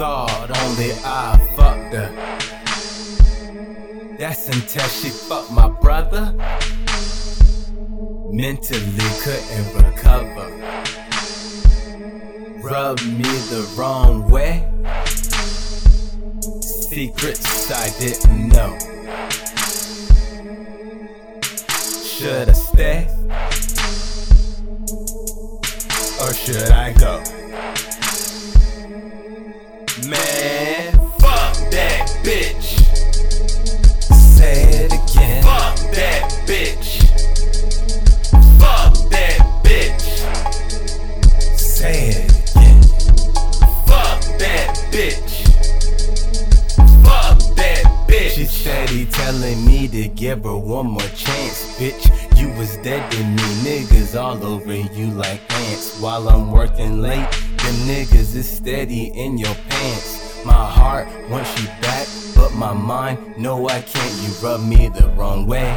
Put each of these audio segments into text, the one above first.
Mentally, I fucked her. That's until she fucked my brother. Mentally couldn't recover. Rubbed me the wrong way. Secrets I didn't know. Should I stay? Or should I go? Man, fuck that bitch. Telling me to give her one more chance, bitch. You was dead to me, niggas all over you like ants. While I'm working late, the niggas is steady in your pants. My heart wants you back, but my mind, no, I can't. You rub me the wrong way.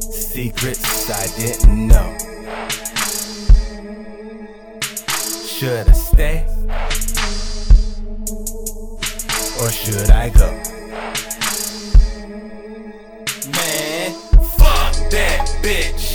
Secrets I didn't know. Should I stay? Or should I go? bitch.